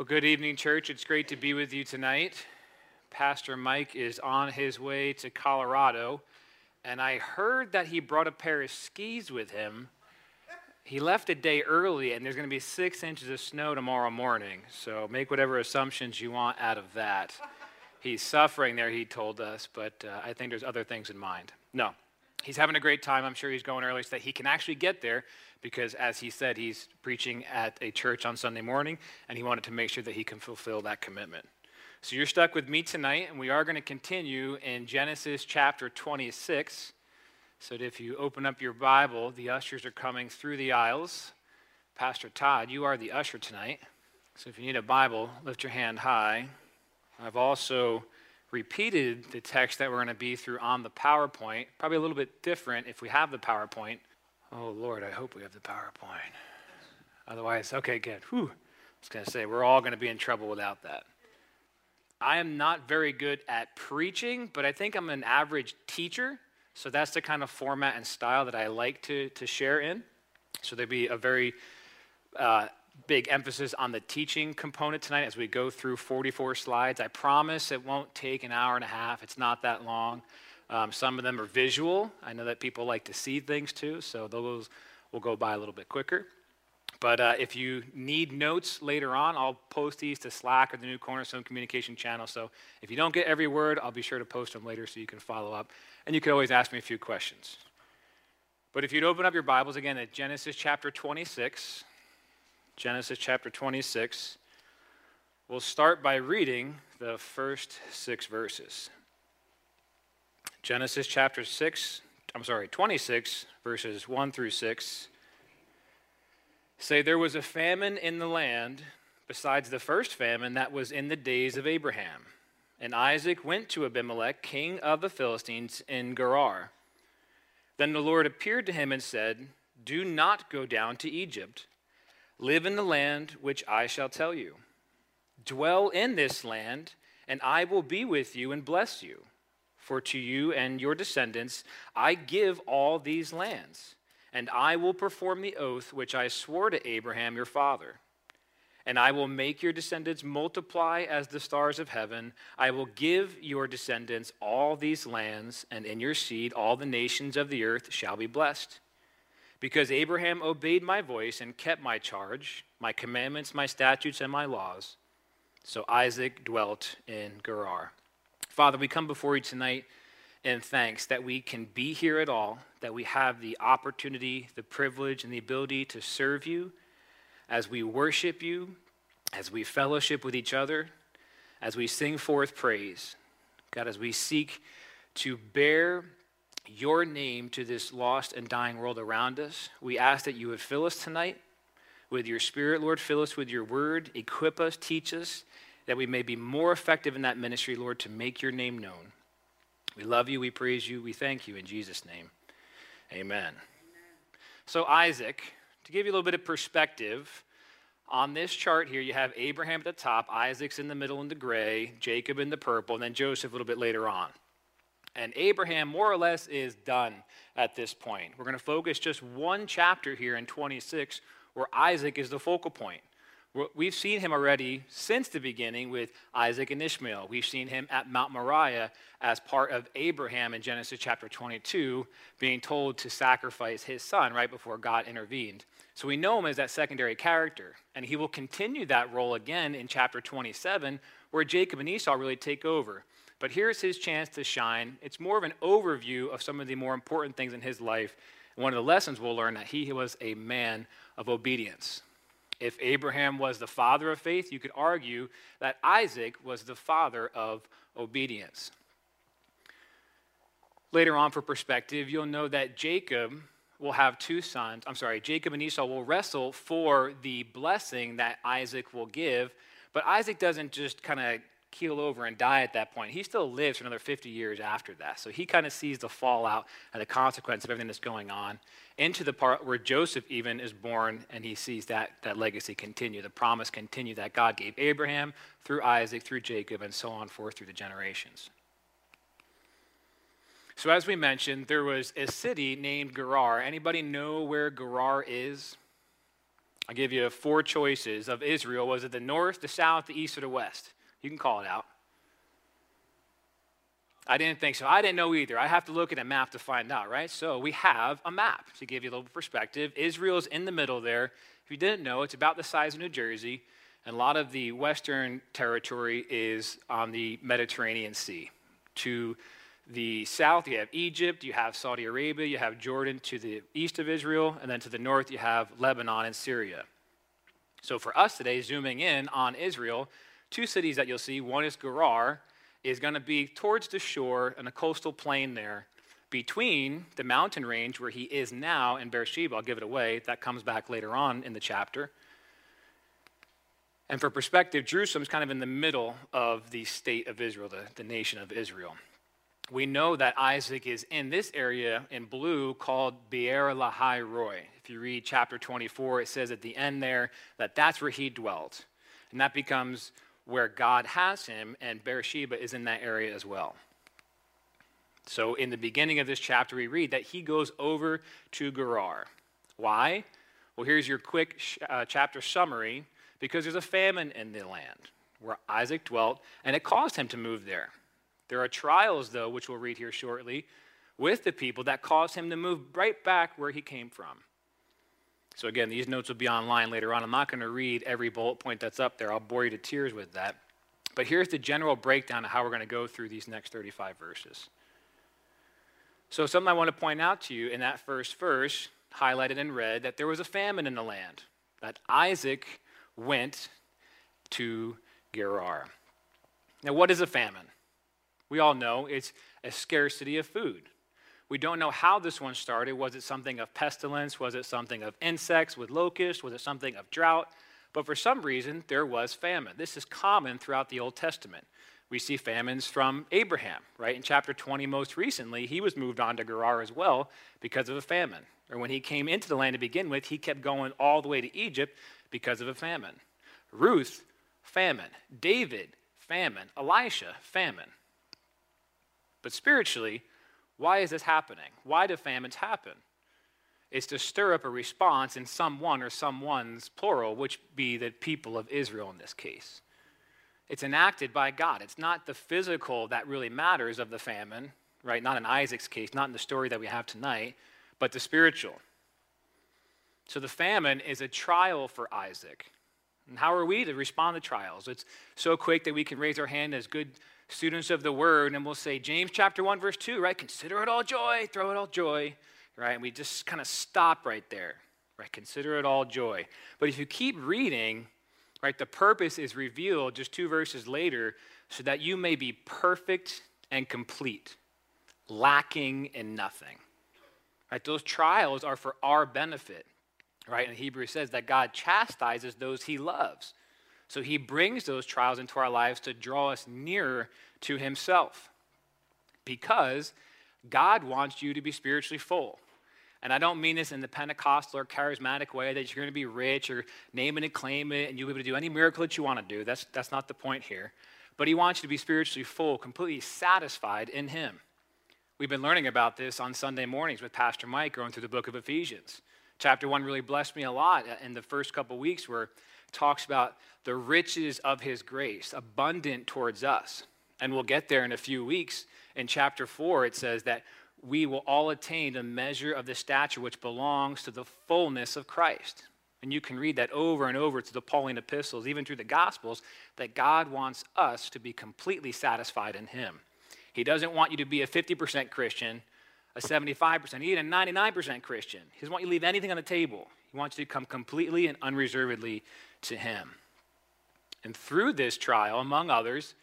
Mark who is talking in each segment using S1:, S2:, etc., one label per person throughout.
S1: Well, good evening, church. It's great to be with you tonight. Pastor Mike is on his way to Colorado, and I heard that he brought a pair of skis with him. He left a day early, and there's going to be six inches of snow tomorrow morning. So make whatever assumptions you want out of that. He's suffering there, he told us, but uh, I think there's other things in mind. No, he's having a great time. I'm sure he's going early so that he can actually get there because, as he said, he's preaching at a church on Sunday morning, and he wanted to make sure that he can fulfill that commitment. So you're stuck with me tonight, and we are going to continue in Genesis chapter 26. So if you open up your Bible, the ushers are coming through the aisles. Pastor Todd, you are the usher tonight. So if you need a Bible, lift your hand high. I've also repeated the text that we're going to be through on the PowerPoint, probably a little bit different if we have the PowerPoint. Oh, Lord, I hope we have the PowerPoint. Otherwise, okay, good. Whew. I was going to say, we're all going to be in trouble without that. I am not very good at preaching, but I think I'm an average teacher. So that's the kind of format and style that I like to, to share in. So there'd be a very uh, big emphasis on the teaching component tonight as we go through 44 slides. I promise it won't take an hour and a half, it's not that long. Um, some of them are visual. I know that people like to see things too, so those will go by a little bit quicker. But uh, if you need notes later on, I'll post these to Slack or the new Cornerstone Communication channel. So if you don't get every word, I'll be sure to post them later so you can follow up. And you can always ask me a few questions. But if you'd open up your Bibles again at Genesis chapter 26, Genesis chapter 26, we'll start by reading the first six verses. Genesis chapter 6, I'm sorry, 26, verses 1 through 6 say, There was a famine in the land besides the first famine that was in the days of Abraham. And Isaac went to Abimelech, king of the Philistines, in Gerar. Then the Lord appeared to him and said, Do not go down to Egypt. Live in the land which I shall tell you. Dwell in this land, and I will be with you and bless you. For to you and your descendants I give all these lands, and I will perform the oath which I swore to Abraham your father. And I will make your descendants multiply as the stars of heaven. I will give your descendants all these lands, and in your seed all the nations of the earth shall be blessed. Because Abraham obeyed my voice and kept my charge, my commandments, my statutes, and my laws. So Isaac dwelt in Gerar. Father, we come before you tonight in thanks that we can be here at all, that we have the opportunity, the privilege, and the ability to serve you as we worship you, as we fellowship with each other, as we sing forth praise. God, as we seek to bear your name to this lost and dying world around us, we ask that you would fill us tonight with your spirit, Lord. Fill us with your word, equip us, teach us, that we may be more effective in that ministry, Lord, to make your name known. We love you, we praise you, we thank you in Jesus' name. Amen. Amen. So, Isaac, to give you a little bit of perspective, on this chart here, you have Abraham at the top, Isaac's in the middle in the gray, Jacob in the purple, and then Joseph a little bit later on. And Abraham, more or less, is done at this point. We're going to focus just one chapter here in 26 where Isaac is the focal point. We've seen him already since the beginning with Isaac and Ishmael. We've seen him at Mount Moriah as part of Abraham in Genesis chapter 22, being told to sacrifice his son right before God intervened. So we know him as that secondary character. And he will continue that role again in chapter 27, where Jacob and Esau really take over. But here's his chance to shine. It's more of an overview of some of the more important things in his life. And one of the lessons we'll learn that he was a man of obedience. If Abraham was the father of faith, you could argue that Isaac was the father of obedience. Later on, for perspective, you'll know that Jacob will have two sons. I'm sorry, Jacob and Esau will wrestle for the blessing that Isaac will give. But Isaac doesn't just kind of keel over and die at that point. He still lives for another 50 years after that. So he kind of sees the fallout and the consequence of everything that's going on into the part where Joseph even is born and he sees that, that legacy continue, the promise continue that God gave Abraham through Isaac, through Jacob, and so on forth through the generations. So as we mentioned, there was a city named Gerar. Anybody know where Gerar is? I'll give you four choices of Israel. Was it the north, the south, the east, or the west? You can call it out. I didn't think so. I didn't know either. I have to look at a map to find out, right? So we have a map to give you a little perspective. Israel's in the middle there. If you didn't know, it's about the size of New Jersey, and a lot of the western territory is on the Mediterranean Sea. To the south, you have Egypt, you have Saudi Arabia, you have Jordan to the east of Israel, and then to the north, you have Lebanon and Syria. So for us today, zooming in on Israel, two cities that you'll see one is Gerar, is going to be towards the shore and a coastal plain there between the mountain range where he is now in Beersheba. I'll give it away. That comes back later on in the chapter. And for perspective, Jerusalem is kind of in the middle of the state of Israel, the, the nation of Israel we know that Isaac is in this area in blue called Beer Lahai Roi. If you read chapter 24, it says at the end there that that's where he dwelt. And that becomes where God has him, and Beersheba is in that area as well. So in the beginning of this chapter, we read that he goes over to Gerar. Why? Well, here's your quick uh, chapter summary because there's a famine in the land where Isaac dwelt, and it caused him to move there. There are trials, though, which we'll read here shortly, with the people that caused him to move right back where he came from. So, again, these notes will be online later on. I'm not going to read every bullet point that's up there, I'll bore you to tears with that. But here's the general breakdown of how we're going to go through these next 35 verses. So, something I want to point out to you in that first verse, highlighted in red, that there was a famine in the land, that Isaac went to Gerar. Now, what is a famine? We all know it's a scarcity of food. We don't know how this one started. Was it something of pestilence? Was it something of insects with locusts? Was it something of drought? But for some reason, there was famine. This is common throughout the Old Testament. We see famines from Abraham, right? In chapter 20, most recently, he was moved on to Gerar as well because of a famine. Or when he came into the land to begin with, he kept going all the way to Egypt because of a famine. Ruth, famine. David, famine. Elisha, famine. But spiritually, why is this happening? Why do famines happen? It's to stir up a response in someone or someone's plural, which be the people of Israel in this case. It's enacted by God. It's not the physical that really matters of the famine, right? Not in Isaac's case, not in the story that we have tonight, but the spiritual. So the famine is a trial for Isaac. And how are we to respond to trials? It's so quick that we can raise our hand as good students of the word and we'll say James chapter 1 verse 2, right? Consider it all joy, throw it all joy, right? And we just kind of stop right there. Right? Consider it all joy. But if you keep reading, right, the purpose is revealed just two verses later so that you may be perfect and complete, lacking in nothing. Right? Those trials are for our benefit. Right? And Hebrews says that God chastises those he loves. So he brings those trials into our lives to draw us nearer to himself. Because God wants you to be spiritually full. And I don't mean this in the Pentecostal or charismatic way that you're going to be rich or name it and claim it and you'll be able to do any miracle that you want to do. That's, that's not the point here. But He wants you to be spiritually full, completely satisfied in Him. We've been learning about this on Sunday mornings with Pastor Mike going through the book of Ephesians. Chapter one really blessed me a lot in the first couple weeks where talks about the riches of his grace, abundant towards us. And we'll get there in a few weeks. In chapter 4, it says that we will all attain a measure of the stature which belongs to the fullness of Christ. And you can read that over and over through the Pauline epistles, even through the Gospels, that God wants us to be completely satisfied in Him. He doesn't want you to be a 50% Christian, a 75%, even a 99% Christian. He doesn't want you to leave anything on the table. He wants you to come completely and unreservedly to him. And through this trial, among others,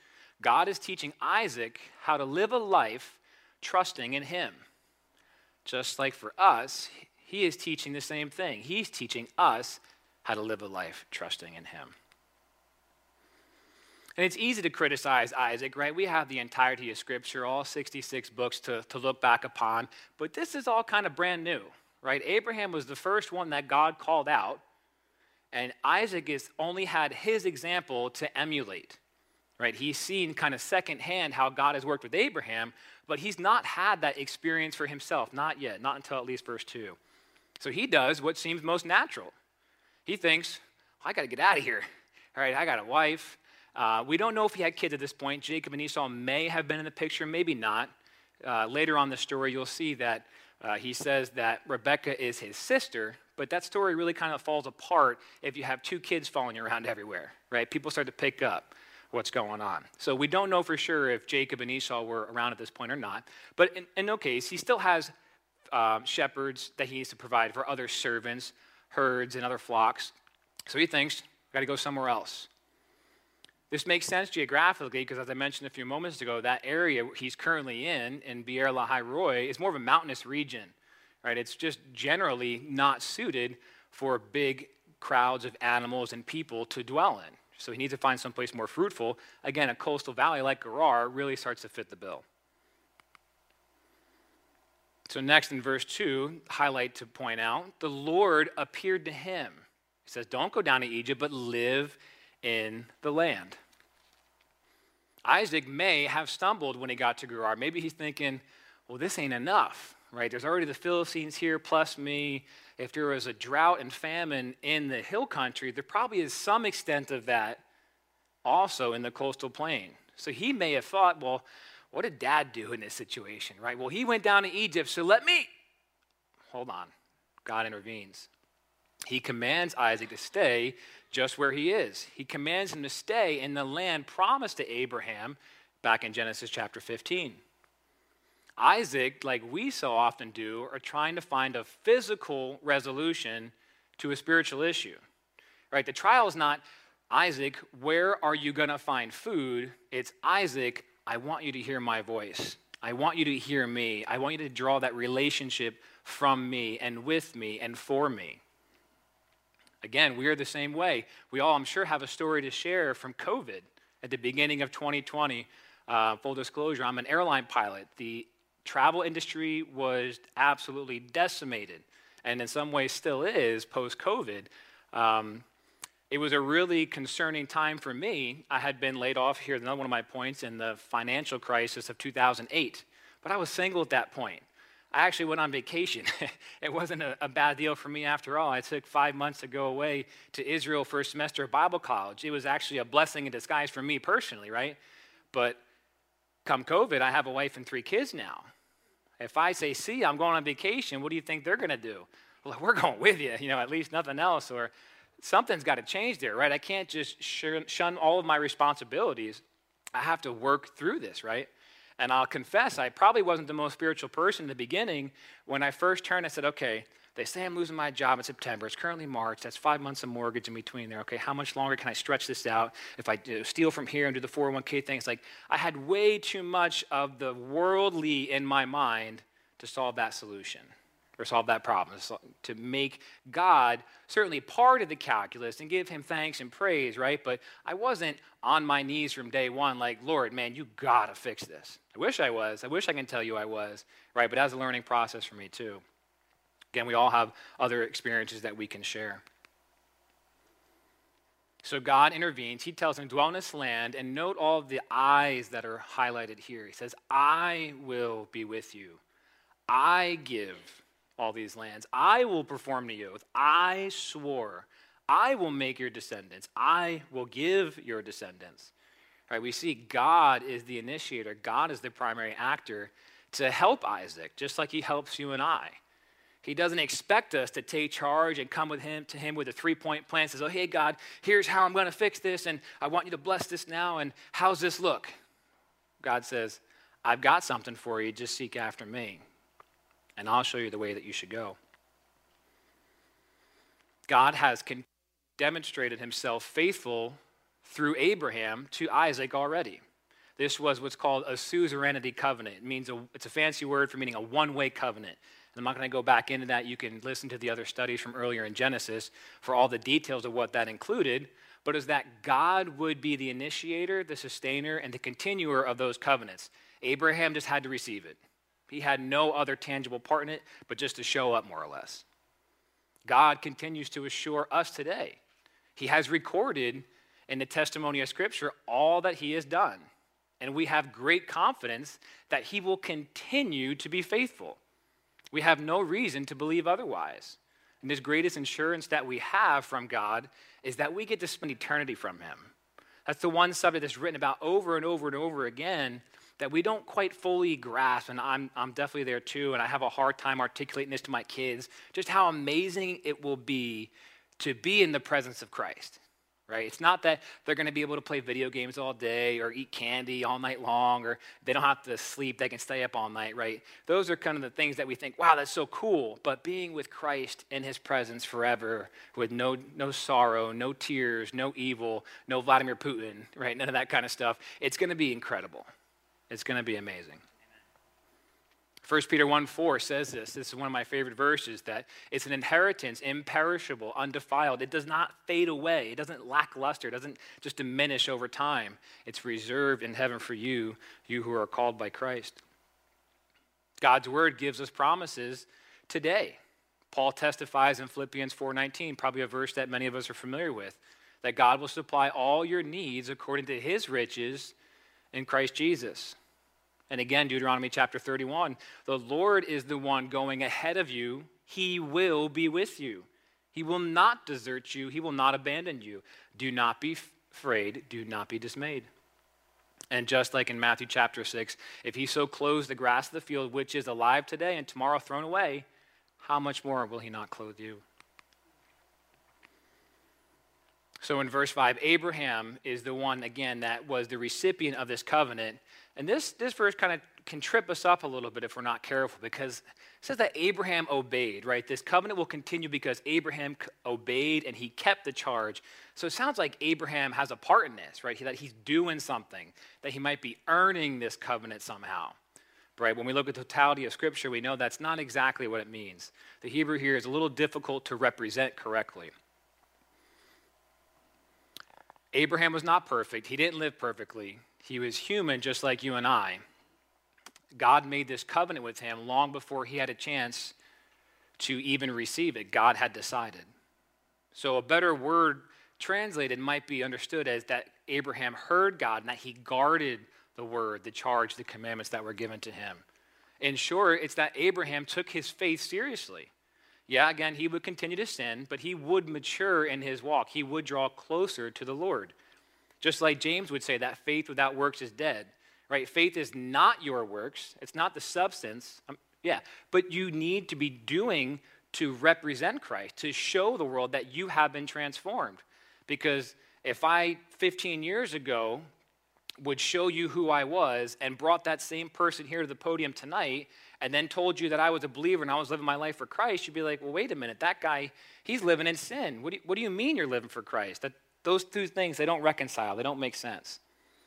S1: God is teaching Isaac how to live a life trusting in him. Just like for us, he is teaching the same thing. He's teaching us how to live a life trusting in him. And it's easy to criticize Isaac, right? We have the entirety of Scripture, all 66 books to, to look back upon, but this is all kind of brand new, right? Abraham was the first one that God called out and Isaac has only had his example to emulate, right? He's seen kind of secondhand how God has worked with Abraham, but he's not had that experience for himself, not yet, not until at least verse 2. So he does what seems most natural. He thinks, I got to get out of here. All right, I got a wife. Uh, we don't know if he had kids at this point. Jacob and Esau may have been in the picture, maybe not. Uh, later on the story, you'll see that uh, he says that Rebecca is his sister, but that story really kind of falls apart if you have two kids following you around everywhere, right? People start to pick up what's going on. So we don't know for sure if Jacob and Esau were around at this point or not. But in, in no case, he still has um, shepherds that he needs to provide for other servants, herds, and other flocks. So he thinks, got to go somewhere else. This makes sense geographically because, as I mentioned a few moments ago, that area he's currently in, in Beer Lahai Roi, is more of a mountainous region. Right? It's just generally not suited for big crowds of animals and people to dwell in. So he needs to find someplace more fruitful. Again, a coastal valley like Gerar really starts to fit the bill. So, next in verse 2, highlight to point out the Lord appeared to him. He says, Don't go down to Egypt, but live in the land. Isaac may have stumbled when he got to Gerar. Maybe he's thinking, Well, this ain't enough, right? There's already the Philistines here, plus me. If there was a drought and famine in the hill country, there probably is some extent of that also in the coastal plain. So he may have thought, Well, what did dad do in this situation, right? Well, he went down to Egypt, so let me. Hold on. God intervenes. He commands Isaac to stay just where he is. He commands him to stay in the land promised to Abraham back in Genesis chapter 15. Isaac, like we so often do, are trying to find a physical resolution to a spiritual issue. Right? The trial is not Isaac, where are you going to find food? It's Isaac, I want you to hear my voice. I want you to hear me. I want you to draw that relationship from me and with me and for me. Again, we are the same way. We all, I'm sure, have a story to share from COVID at the beginning of 2020. Uh, full disclosure, I'm an airline pilot. The travel industry was absolutely decimated, and in some ways still is post COVID. Um, it was a really concerning time for me. I had been laid off, here, another one of my points, in the financial crisis of 2008. But I was single at that point. I actually went on vacation. it wasn't a, a, bad deal for me after all. I took five months to go away to Israel for a semester of Bible college. It was actually a blessing in disguise for me personally, right? But come COVID, I have a wife and three kids now. If I say, see, I'm going on vacation, what do you think they're going to do? Well, we're going with you, you know, at least nothing else. Or something's got to change there, right? I can't just shun all of my responsibilities. I have to work through this, right? And I'll confess, I probably wasn't the most spiritual person in the beginning. When I first turned, I said, okay, they say I'm losing my job in September. It's currently March. That's five months of mortgage in between there. Okay, how much longer can I stretch this out? If I steal from here and do the 401k thing, it's like I had way too much of the worldly in my mind to solve that solution or solve that problem, to make God certainly part of the calculus and give him thanks and praise, right? But I wasn't on my knees from day one, like, Lord, man, you gotta fix this. I wish I was. I wish I can tell you I was, right? But that's a learning process for me, too. Again, we all have other experiences that we can share. So God intervenes. He tells him, Dwell in this land, and note all the eyes that are highlighted here. He says, I will be with you. I give all these lands. I will perform the oath. I swore. I will make your descendants. I will give your descendants. Right? We see God is the initiator. God is the primary actor to help Isaac, just like he helps you and I. He doesn't expect us to take charge and come with him to him with a three-point plan. Says, "Oh, hey God, here's how I'm going to fix this, and I want you to bless this now. And how's this look?" God says, "I've got something for you. Just seek after me." And I'll show you the way that you should go. God has con- demonstrated himself faithful through Abraham to Isaac already. This was what's called a suzerainty covenant. It means a, it's a fancy word for meaning a one way covenant. And I'm not going to go back into that. You can listen to the other studies from earlier in Genesis for all the details of what that included. But is that God would be the initiator, the sustainer, and the continuer of those covenants. Abraham just had to receive it. He had no other tangible part in it, but just to show up more or less. God continues to assure us today. He has recorded in the testimony of Scripture all that He has done. And we have great confidence that He will continue to be faithful. We have no reason to believe otherwise. And this greatest insurance that we have from God is that we get to spend eternity from Him. That's the one subject that's written about over and over and over again that we don't quite fully grasp. And I'm, I'm definitely there too. And I have a hard time articulating this to my kids just how amazing it will be to be in the presence of Christ right? It's not that they're going to be able to play video games all day or eat candy all night long or they don't have to sleep, they can stay up all night, right? Those are kind of the things that we think, wow, that's so cool. But being with Christ in his presence forever with no, no sorrow, no tears, no evil, no Vladimir Putin, right? None of that kind of stuff, it's going to be incredible. It's going to be amazing. 1 Peter 1 4 says this. This is one of my favorite verses that it's an inheritance, imperishable, undefiled. It does not fade away. It doesn't lackluster. It doesn't just diminish over time. It's reserved in heaven for you, you who are called by Christ. God's word gives us promises today. Paul testifies in Philippians 4:19, probably a verse that many of us are familiar with, that God will supply all your needs according to his riches in Christ Jesus. And again, Deuteronomy chapter 31 the Lord is the one going ahead of you, he will be with you. He will not desert you, he will not abandon you. Do not be afraid, do not be dismayed. And just like in Matthew chapter 6, if he so clothes the grass of the field, which is alive today and tomorrow thrown away, how much more will he not clothe you? So in verse 5, Abraham is the one, again, that was the recipient of this covenant. And this, this verse kind of can trip us up a little bit if we're not careful because it says that Abraham obeyed, right? This covenant will continue because Abraham obeyed and he kept the charge. So it sounds like Abraham has a part in this, right? That he's doing something, that he might be earning this covenant somehow. Right? When we look at the totality of Scripture, we know that's not exactly what it means. The Hebrew here is a little difficult to represent correctly. Abraham was not perfect. He didn't live perfectly. He was human just like you and I. God made this covenant with him long before he had a chance to even receive it. God had decided. So, a better word translated might be understood as that Abraham heard God and that he guarded the word, the charge, the commandments that were given to him. In short, it's that Abraham took his faith seriously. Yeah, again, he would continue to sin, but he would mature in his walk. He would draw closer to the Lord. Just like James would say that faith without works is dead, right? Faith is not your works, it's not the substance. Um, yeah, but you need to be doing to represent Christ, to show the world that you have been transformed. Because if I, 15 years ago, would show you who I was and brought that same person here to the podium tonight and then told you that I was a believer and I was living my life for Christ, you'd be like, well, wait a minute, that guy, he's living in sin. What do you, what do you mean you're living for Christ? That, those two things, they don't reconcile, they don't make sense.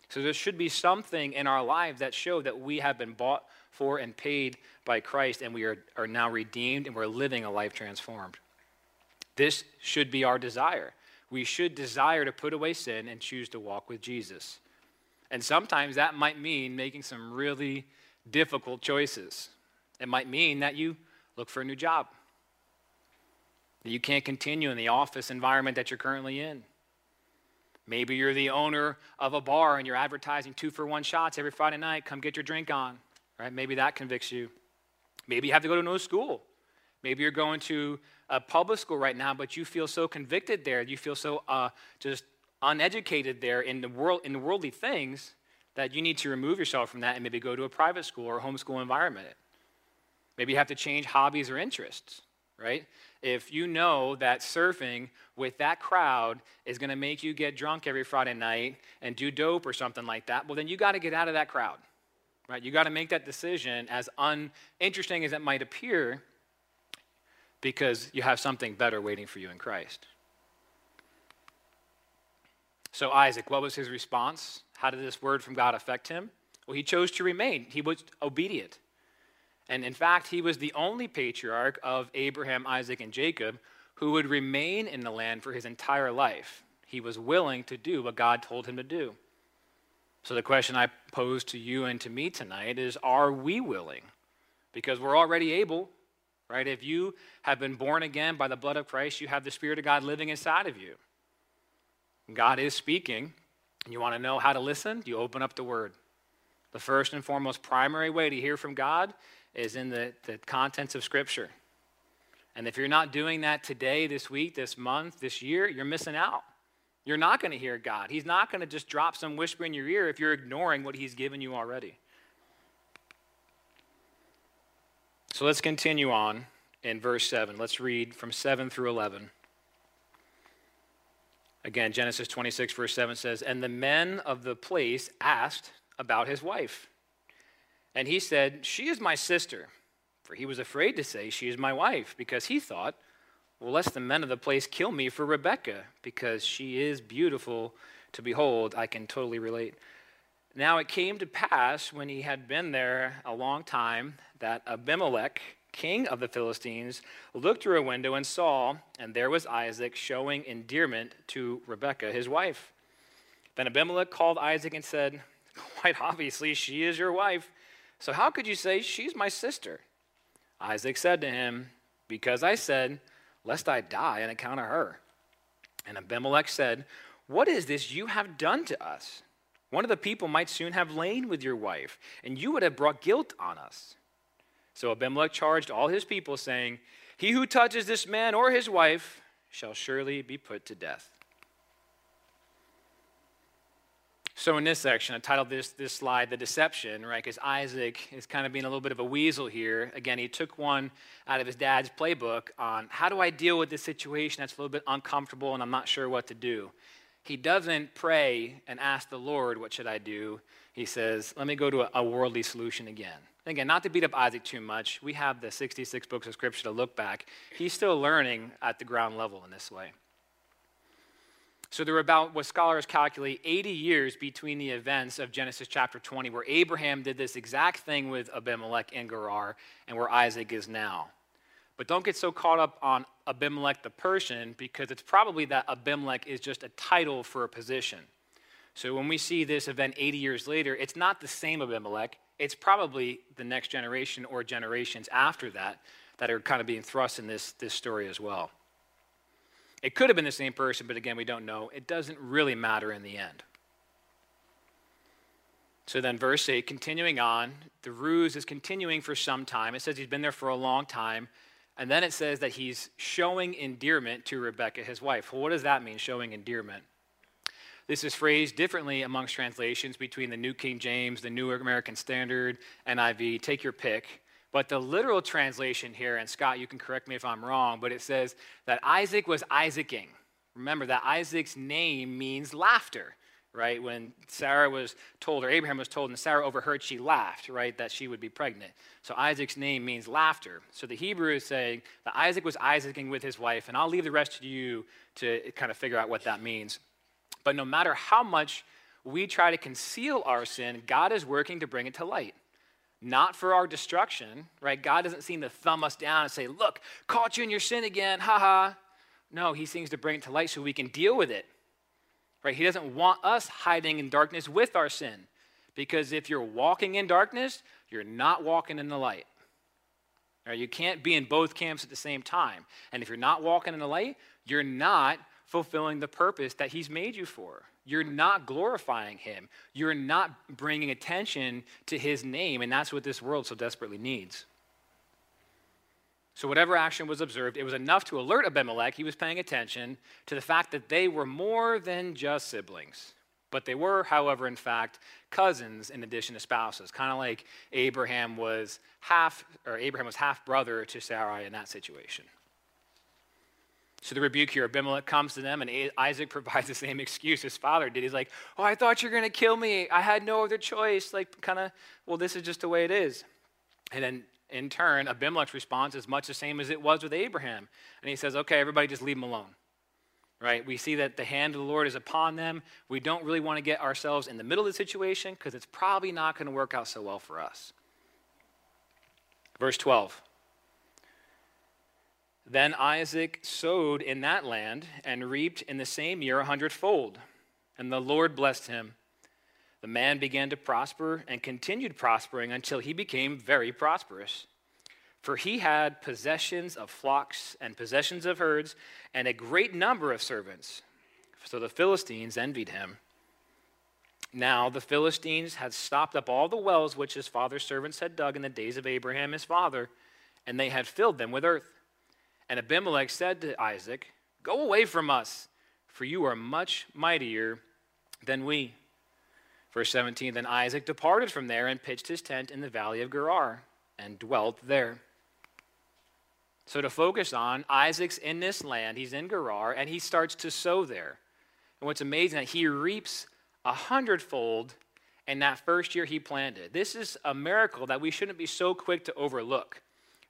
S1: So there should be something in our lives that show that we have been bought for and paid by Christ and we are, are now redeemed and we're living a life transformed. This should be our desire. We should desire to put away sin and choose to walk with Jesus. And sometimes that might mean making some really difficult choices. It might mean that you look for a new job, that you can't continue in the office environment that you're currently in. Maybe you're the owner of a bar and you're advertising two for one shots every Friday night. Come get your drink on, right? Maybe that convicts you. Maybe you have to go to another school. Maybe you're going to a public school right now, but you feel so convicted there. You feel so uh, just uneducated there in the world in the worldly things that you need to remove yourself from that and maybe go to a private school or homeschool environment. Maybe you have to change hobbies or interests, right? if you know that surfing with that crowd is going to make you get drunk every Friday night and do dope or something like that, well, then you got to get out of that crowd, right? You got to make that decision, as uninteresting as it might appear, because you have something better waiting for you in Christ. So, Isaac, what was his response? How did this word from God affect him? Well, he chose to remain, he was obedient. And in fact, he was the only patriarch of Abraham, Isaac, and Jacob who would remain in the land for his entire life. He was willing to do what God told him to do. So the question I pose to you and to me tonight is are we willing? Because we're already able, right? If you have been born again by the blood of Christ, you have the Spirit of God living inside of you. God is speaking, and you want to know how to listen? You open up the Word. The first and foremost primary way to hear from God is in the, the contents of Scripture. And if you're not doing that today, this week, this month, this year, you're missing out. You're not going to hear God. He's not going to just drop some whisper in your ear if you're ignoring what He's given you already. So let's continue on in verse 7. Let's read from 7 through 11. Again, Genesis 26, verse 7 says, And the men of the place asked about his wife. And he said, She is my sister. For he was afraid to say, She is my wife, because he thought, Well, lest the men of the place kill me for Rebekah, because she is beautiful to behold. I can totally relate. Now it came to pass when he had been there a long time that Abimelech, king of the Philistines, looked through a window and saw, and there was Isaac showing endearment to Rebekah, his wife. Then Abimelech called Isaac and said, Quite obviously, she is your wife. So how could you say, She's my sister? Isaac said to him, Because I said, Lest I die on account of her. And Abimelech said, What is this you have done to us? One of the people might soon have lain with your wife, and you would have brought guilt on us. So Abimelech charged all his people, saying, He who touches this man or his wife shall surely be put to death. So in this section, I titled this, this slide The Deception, right? Because Isaac is kind of being a little bit of a weasel here. Again, he took one out of his dad's playbook on how do I deal with this situation that's a little bit uncomfortable and I'm not sure what to do. He doesn't pray and ask the Lord, what should I do? He says, let me go to a, a worldly solution again. Again, not to beat up Isaac too much, we have the 66 books of Scripture to look back. He's still learning at the ground level in this way. So there were about what scholars calculate 80 years between the events of Genesis chapter 20, where Abraham did this exact thing with Abimelech and Gerar, and where Isaac is now. But don't get so caught up on Abimelech the person, because it's probably that Abimelech is just a title for a position. So when we see this event 80 years later, it's not the same Abimelech. It's probably the next generation or generations after that that are kind of being thrust in this, this story as well. It could have been the same person, but again, we don't know. It doesn't really matter in the end. So then, verse 8, continuing on, the ruse is continuing for some time. It says he's been there for a long time. And then it says that he's showing endearment to Rebecca, his wife. Well, what does that mean, showing endearment? This is phrased differently amongst translations between the New King James, the New American Standard, NIV, take your pick. But the literal translation here, and Scott, you can correct me if I'm wrong, but it says that Isaac was Isaacing. Remember that Isaac's name means laughter, right? When Sarah was told, or Abraham was told, and Sarah overheard, she laughed, right? That she would be pregnant. So Isaac's name means laughter. So the Hebrew is saying that Isaac was Isaacing with his wife, and I'll leave the rest to you to kind of figure out what that means. But no matter how much we try to conceal our sin, God is working to bring it to light. Not for our destruction, right? God doesn't seem to thumb us down and say, Look, caught you in your sin again, haha. No, He seems to bring it to light so we can deal with it, right? He doesn't want us hiding in darkness with our sin. Because if you're walking in darkness, you're not walking in the light. Right? You can't be in both camps at the same time. And if you're not walking in the light, you're not fulfilling the purpose that He's made you for. You're not glorifying Him. You're not bringing attention to His name, and that's what this world so desperately needs. So, whatever action was observed, it was enough to alert Abimelech, he was paying attention to the fact that they were more than just siblings. But they were, however, in fact, cousins in addition to spouses, kind of like Abraham was half, or Abraham was half brother to Sarai in that situation. So the rebuke here, Abimelech comes to them, and Isaac provides the same excuse his father did. He's like, Oh, I thought you were going to kill me. I had no other choice. Like, kind of, well, this is just the way it is. And then in turn, Abimelech's response is much the same as it was with Abraham. And he says, Okay, everybody just leave him alone. Right? We see that the hand of the Lord is upon them. We don't really want to get ourselves in the middle of the situation because it's probably not going to work out so well for us. Verse 12. Then Isaac sowed in that land and reaped in the same year a hundredfold. And the Lord blessed him. The man began to prosper and continued prospering until he became very prosperous. For he had possessions of flocks and possessions of herds and a great number of servants. So the Philistines envied him. Now the Philistines had stopped up all the wells which his father's servants had dug in the days of Abraham his father, and they had filled them with earth. And Abimelech said to Isaac, Go away from us, for you are much mightier than we. Verse 17 Then Isaac departed from there and pitched his tent in the valley of Gerar and dwelt there. So, to focus on, Isaac's in this land, he's in Gerar, and he starts to sow there. And what's amazing that he reaps a hundredfold in that first year he planted. This is a miracle that we shouldn't be so quick to overlook.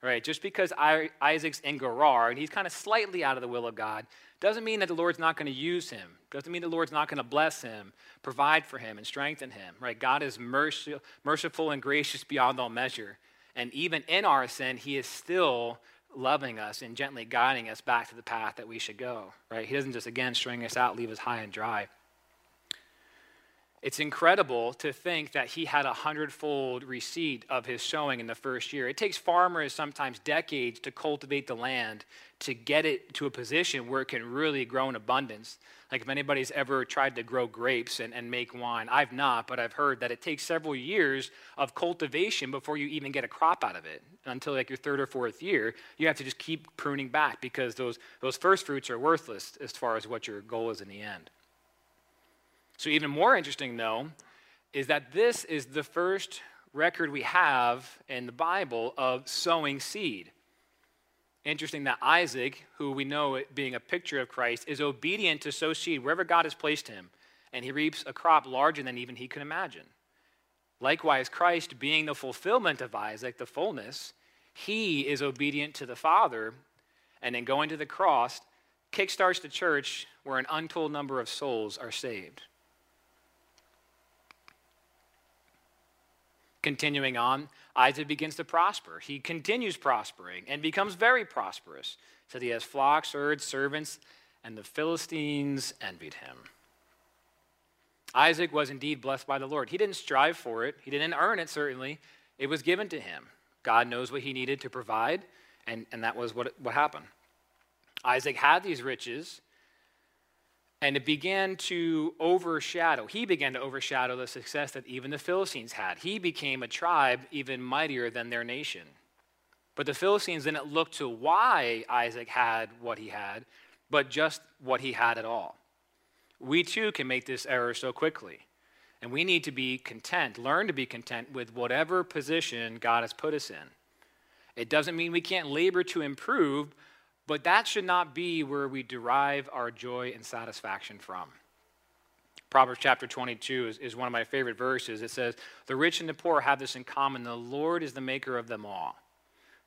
S1: Right? Just because Isaac's in Gerar and he's kind of slightly out of the will of God doesn't mean that the Lord's not going to use him. Doesn't mean the Lord's not going to bless him, provide for him, and strengthen him. Right? God is merciful and gracious beyond all measure. And even in our sin, he is still loving us and gently guiding us back to the path that we should go. Right? He doesn't just again string us out, leave us high and dry. It's incredible to think that he had a hundredfold receipt of his sowing in the first year. It takes farmers sometimes decades to cultivate the land to get it to a position where it can really grow in abundance. Like if anybody's ever tried to grow grapes and, and make wine, I've not, but I've heard that it takes several years of cultivation before you even get a crop out of it. Until like your third or fourth year, you have to just keep pruning back because those, those first fruits are worthless as far as what your goal is in the end. So, even more interesting, though, is that this is the first record we have in the Bible of sowing seed. Interesting that Isaac, who we know being a picture of Christ, is obedient to sow seed wherever God has placed him, and he reaps a crop larger than even he could imagine. Likewise, Christ, being the fulfillment of Isaac, the fullness, he is obedient to the Father, and then going to the cross, kickstarts the church where an untold number of souls are saved. Continuing on, Isaac begins to prosper. He continues prospering and becomes very prosperous. So he has flocks, herds, servants, and the Philistines envied him. Isaac was indeed blessed by the Lord. He didn't strive for it, he didn't earn it, certainly. It was given to him. God knows what he needed to provide, and, and that was what, what happened. Isaac had these riches, and it began to overshadow, he began to overshadow the success that even the Philistines had. He became a tribe even mightier than their nation. But the Philistines didn't look to why Isaac had what he had, but just what he had at all. We too can make this error so quickly. And we need to be content, learn to be content with whatever position God has put us in. It doesn't mean we can't labor to improve, but that should not be where we derive our joy and satisfaction from. Proverbs chapter 22 is, is one of my favorite verses. It says, The rich and the poor have this in common. The Lord is the maker of them all.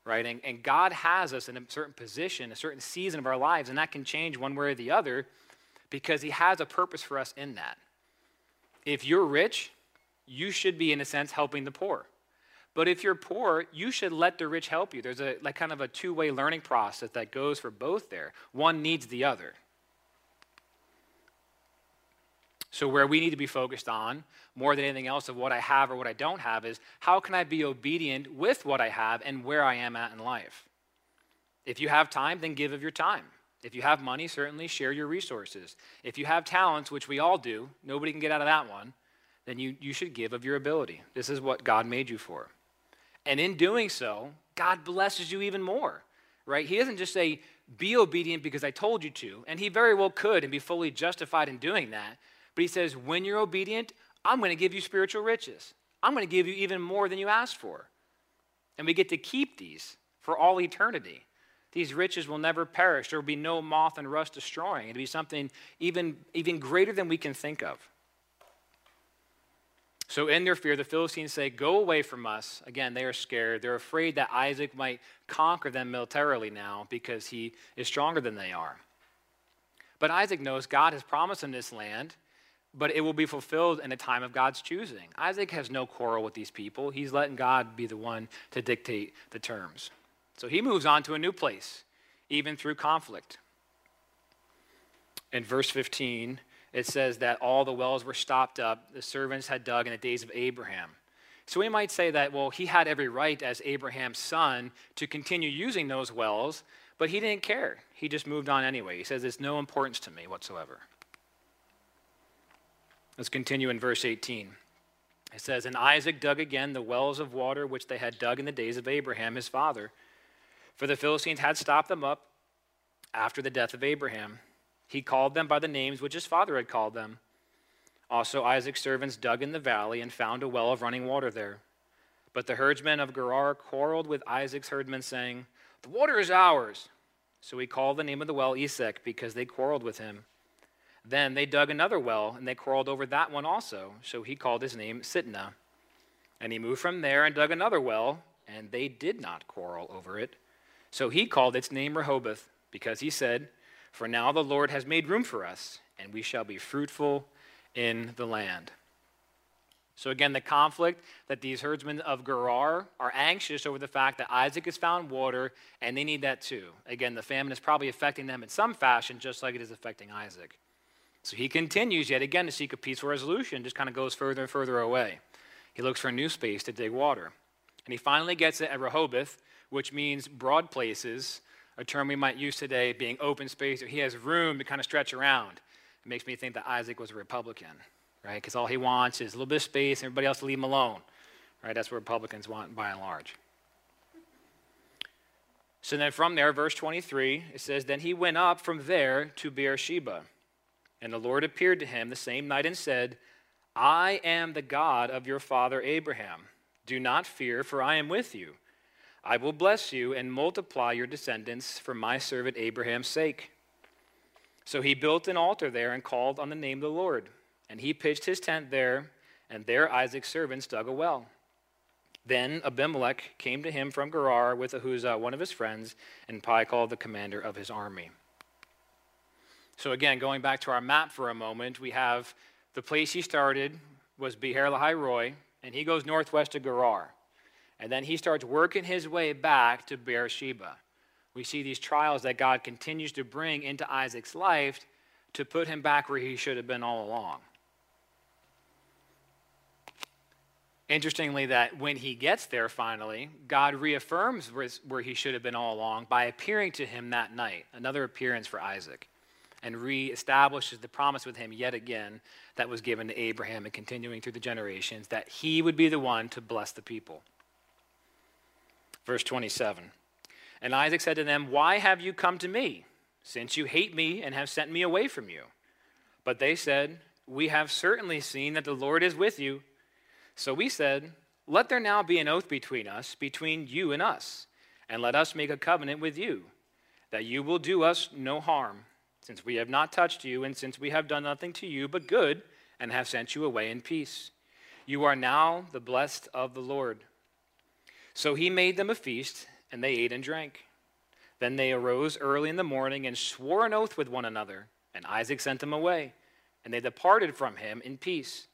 S1: Right? And, and God has us in a certain position, a certain season of our lives, and that can change one way or the other because He has a purpose for us in that. If you're rich, you should be, in a sense, helping the poor. But if you're poor, you should let the rich help you. There's a like kind of a two-way learning process that goes for both there. One needs the other. So where we need to be focused on more than anything else of what I have or what I don't have is how can I be obedient with what I have and where I am at in life? If you have time, then give of your time. If you have money, certainly share your resources. If you have talents, which we all do, nobody can get out of that one, then you, you should give of your ability. This is what God made you for. And in doing so, God blesses you even more, right? He doesn't just say, be obedient because I told you to. And he very well could and be fully justified in doing that. But he says, when you're obedient, I'm going to give you spiritual riches. I'm going to give you even more than you asked for. And we get to keep these for all eternity. These riches will never perish. There will be no moth and rust destroying. It'll be something even, even greater than we can think of. So, in their fear, the Philistines say, Go away from us. Again, they are scared. They're afraid that Isaac might conquer them militarily now because he is stronger than they are. But Isaac knows God has promised him this land, but it will be fulfilled in a time of God's choosing. Isaac has no quarrel with these people. He's letting God be the one to dictate the terms. So he moves on to a new place, even through conflict. In verse 15, it says that all the wells were stopped up, the servants had dug in the days of Abraham. So we might say that, well, he had every right as Abraham's son to continue using those wells, but he didn't care. He just moved on anyway. He says, it's no importance to me whatsoever. Let's continue in verse 18. It says, And Isaac dug again the wells of water which they had dug in the days of Abraham his father. For the Philistines had stopped them up after the death of Abraham. He called them by the names which his father had called them. Also, Isaac's servants dug in the valley and found a well of running water there. But the herdsmen of Gerar quarreled with Isaac's herdmen, saying, The water is ours. So he called the name of the well Esek, because they quarreled with him. Then they dug another well, and they quarreled over that one also. So he called his name Sitnah. And he moved from there and dug another well, and they did not quarrel over it. So he called its name Rehoboth, because he said, For now the Lord has made room for us, and we shall be fruitful in the land. So, again, the conflict that these herdsmen of Gerar are anxious over the fact that Isaac has found water and they need that too. Again, the famine is probably affecting them in some fashion, just like it is affecting Isaac. So he continues yet again to seek a peaceful resolution, just kind of goes further and further away. He looks for a new space to dig water. And he finally gets it at Rehoboth, which means broad places, a term we might use today being open space, or he has room to kind of stretch around. It makes me think that Isaac was a Republican right? Because all he wants is a little bit of space, and everybody else to leave him alone, right? That's what Republicans want by and large. So then from there, verse 23, it says, Then he went up from there to Beersheba. And the Lord appeared to him the same night and said, I am the God of your father Abraham. Do not fear, for I am with you. I will bless you and multiply your descendants for my servant Abraham's sake. So he built an altar there and called on the name of the Lord. And he pitched his tent there, and there Isaac's servants dug a well. Then Abimelech came to him from Gerar with Ahuzzath, one of his friends, and Phicol, the commander of his army. So again, going back to our map for a moment, we have the place he started was Beer Lahai Roi, and he goes northwest to Gerar. And then he starts working his way back to Beersheba. We see these trials that God continues to bring into Isaac's life to put him back where he should have been all along. Interestingly, that when he gets there finally, God reaffirms where he should have been all along by appearing to him that night, another appearance for Isaac, and reestablishes the promise with him yet again that was given to Abraham and continuing through the generations that he would be the one to bless the people. Verse 27 And Isaac said to them, Why have you come to me, since you hate me and have sent me away from you? But they said, We have certainly seen that the Lord is with you so we said, Let there now be an oath between us, between you and us, and let us make a covenant with you, that you will do us no harm, since we have not touched you, and since we have done nothing to you but good, and have sent you away in peace. You are now the blessed of the Lord. So he made them a feast, and they ate and drank. Then they arose early in the morning and swore an oath with one another, and Isaac sent them away, and they departed from him in peace.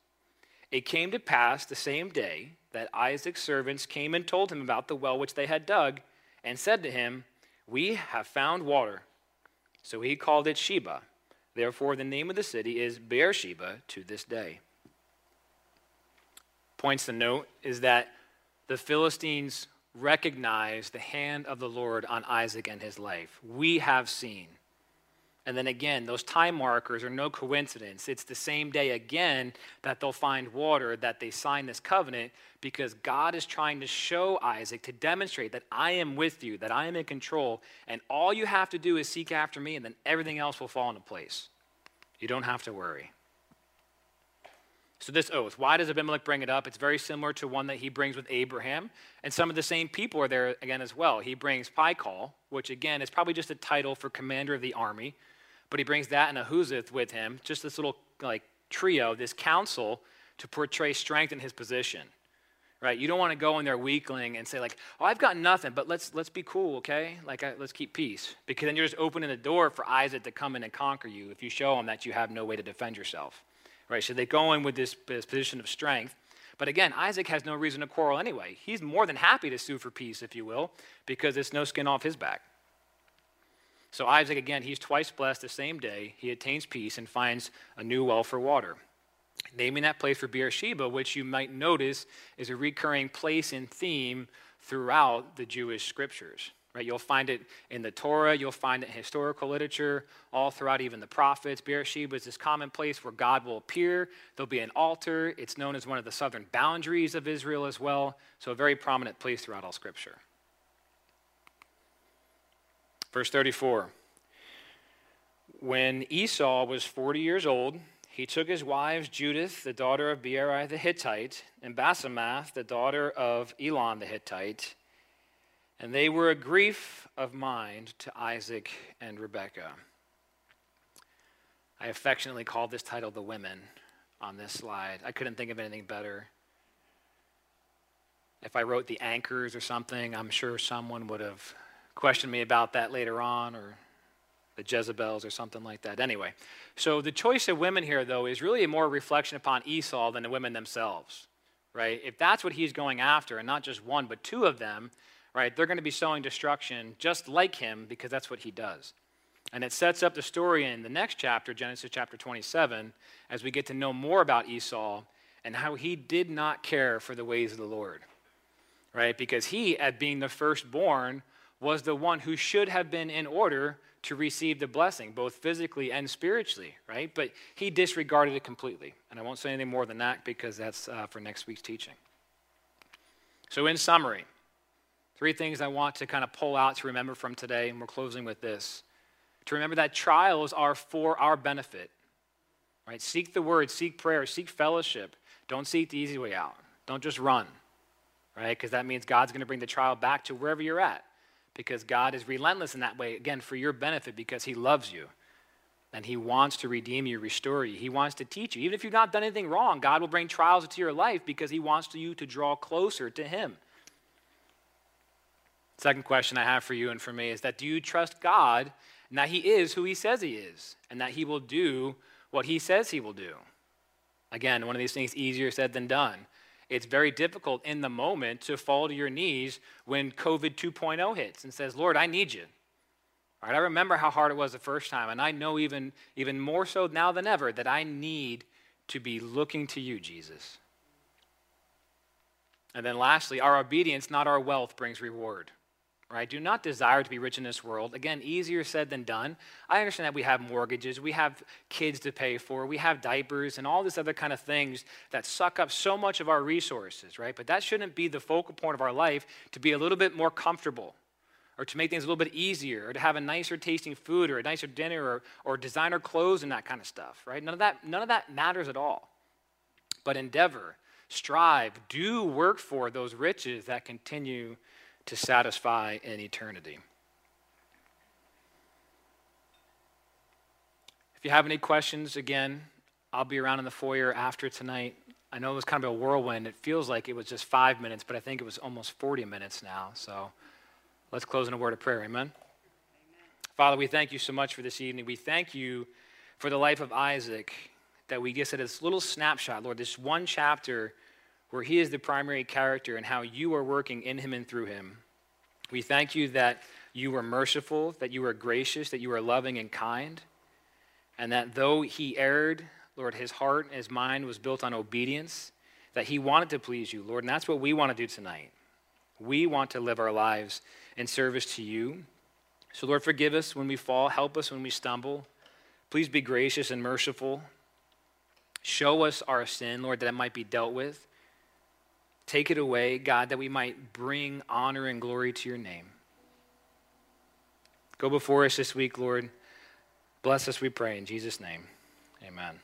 S1: It came to pass the same day that Isaac's servants came and told him about the well which they had dug, and said to him, We have found water. So he called it Sheba. Therefore, the name of the city is Beersheba to this day. Points to note is that the Philistines recognize the hand of the Lord on Isaac and his life. We have seen. And then again, those time markers are no coincidence. It's the same day again that they'll find water, that they sign this covenant, because God is trying to show Isaac to demonstrate that I am with you, that I am in control, and all you have to do is seek after me, and then everything else will fall into place. You don't have to worry. So, this oath, why does Abimelech bring it up? It's very similar to one that he brings with Abraham. And some of the same people are there again as well. He brings Phicol, which again is probably just a title for commander of the army. But he brings that and Ahuzzath with him, just this little like trio, this council to portray strength in his position. Right? You don't want to go in there weakling and say like, "Oh, I've got nothing, but let's let's be cool, okay? Like I, let's keep peace." Because then you're just opening the door for Isaac to come in and conquer you if you show him that you have no way to defend yourself. Right? So they go in with this, this position of strength. But again, Isaac has no reason to quarrel anyway. He's more than happy to sue for peace, if you will, because it's no skin off his back. So Isaac, again, he's twice blessed the same day. He attains peace and finds a new well for water. Naming that place for Beersheba, which you might notice is a recurring place and theme throughout the Jewish scriptures. Right? You'll find it in the Torah, you'll find it in historical literature, all throughout even the prophets. Beersheba is this common place where God will appear. There'll be an altar. It's known as one of the southern boundaries of Israel as well. So, a very prominent place throughout all scripture. Verse 34 When Esau was 40 years old, he took his wives Judith, the daughter of Beeri the Hittite, and Basemath, the daughter of Elon the Hittite, and they were a grief of mind to Isaac and Rebekah. I affectionately called this title The Women on this slide. I couldn't think of anything better. If I wrote the anchors or something, I'm sure someone would have questioned me about that later on or the Jezebels or something like that. Anyway, so the choice of women here, though, is really a more reflection upon Esau than the women themselves, right? If that's what he's going after, and not just one, but two of them, right, they're going to be sowing destruction just like him because that's what he does. And it sets up the story in the next chapter, Genesis chapter 27, as we get to know more about Esau and how he did not care for the ways of the Lord, right? Because he, at being the firstborn, was the one who should have been in order to receive the blessing, both physically and spiritually, right? But he disregarded it completely. And I won't say anything more than that because that's uh, for next week's teaching. So, in summary, three things I want to kind of pull out to remember from today, and we're closing with this to remember that trials are for our benefit. Right? Seek the word, seek prayer, seek fellowship. Don't seek the easy way out. Don't just run. Right? Because that means God's going to bring the trial back to wherever you're at. Because God is relentless in that way, again, for your benefit, because He loves you. And He wants to redeem you, restore you. He wants to teach you. Even if you've not done anything wrong, God will bring trials into your life because He wants you to draw closer to Him. Second question I have for you and for me is that do you trust God and that he is who he says he is, and that he will do what he says he will do. Again, one of these things easier said than done. It's very difficult in the moment to fall to your knees when COVID 2.0 hits and says, Lord, I need you. All right, I remember how hard it was the first time, and I know even, even more so now than ever that I need to be looking to you, Jesus. And then lastly, our obedience, not our wealth, brings reward right? Do not desire to be rich in this world. Again, easier said than done. I understand that we have mortgages, we have kids to pay for, we have diapers, and all this other kind of things that suck up so much of our resources, right? But that shouldn't be the focal point of our life to be a little bit more comfortable. Or to make things a little bit easier, or to have a nicer tasting food, or a nicer dinner, or, or designer clothes and that kind of stuff, right? None of that, none of that matters at all. But endeavor, strive, do work for those riches that continue to satisfy in eternity. If you have any questions, again, I'll be around in the foyer after tonight. I know it was kind of a whirlwind. It feels like it was just five minutes, but I think it was almost 40 minutes now. So let's close in a word of prayer. Amen? Amen. Father, we thank you so much for this evening. We thank you for the life of Isaac that we get at this little snapshot, Lord, this one chapter where he is the primary character and how you are working in him and through him. We thank you that you were merciful, that you were gracious, that you were loving and kind, and that though he erred, Lord, his heart and his mind was built on obedience, that he wanted to please you, Lord. And that's what we want to do tonight. We want to live our lives in service to you. So, Lord, forgive us when we fall, help us when we stumble. Please be gracious and merciful. Show us our sin, Lord, that it might be dealt with. Take it away, God, that we might bring honor and glory to your name. Go before us this week, Lord. Bless us, we pray. In Jesus' name, amen.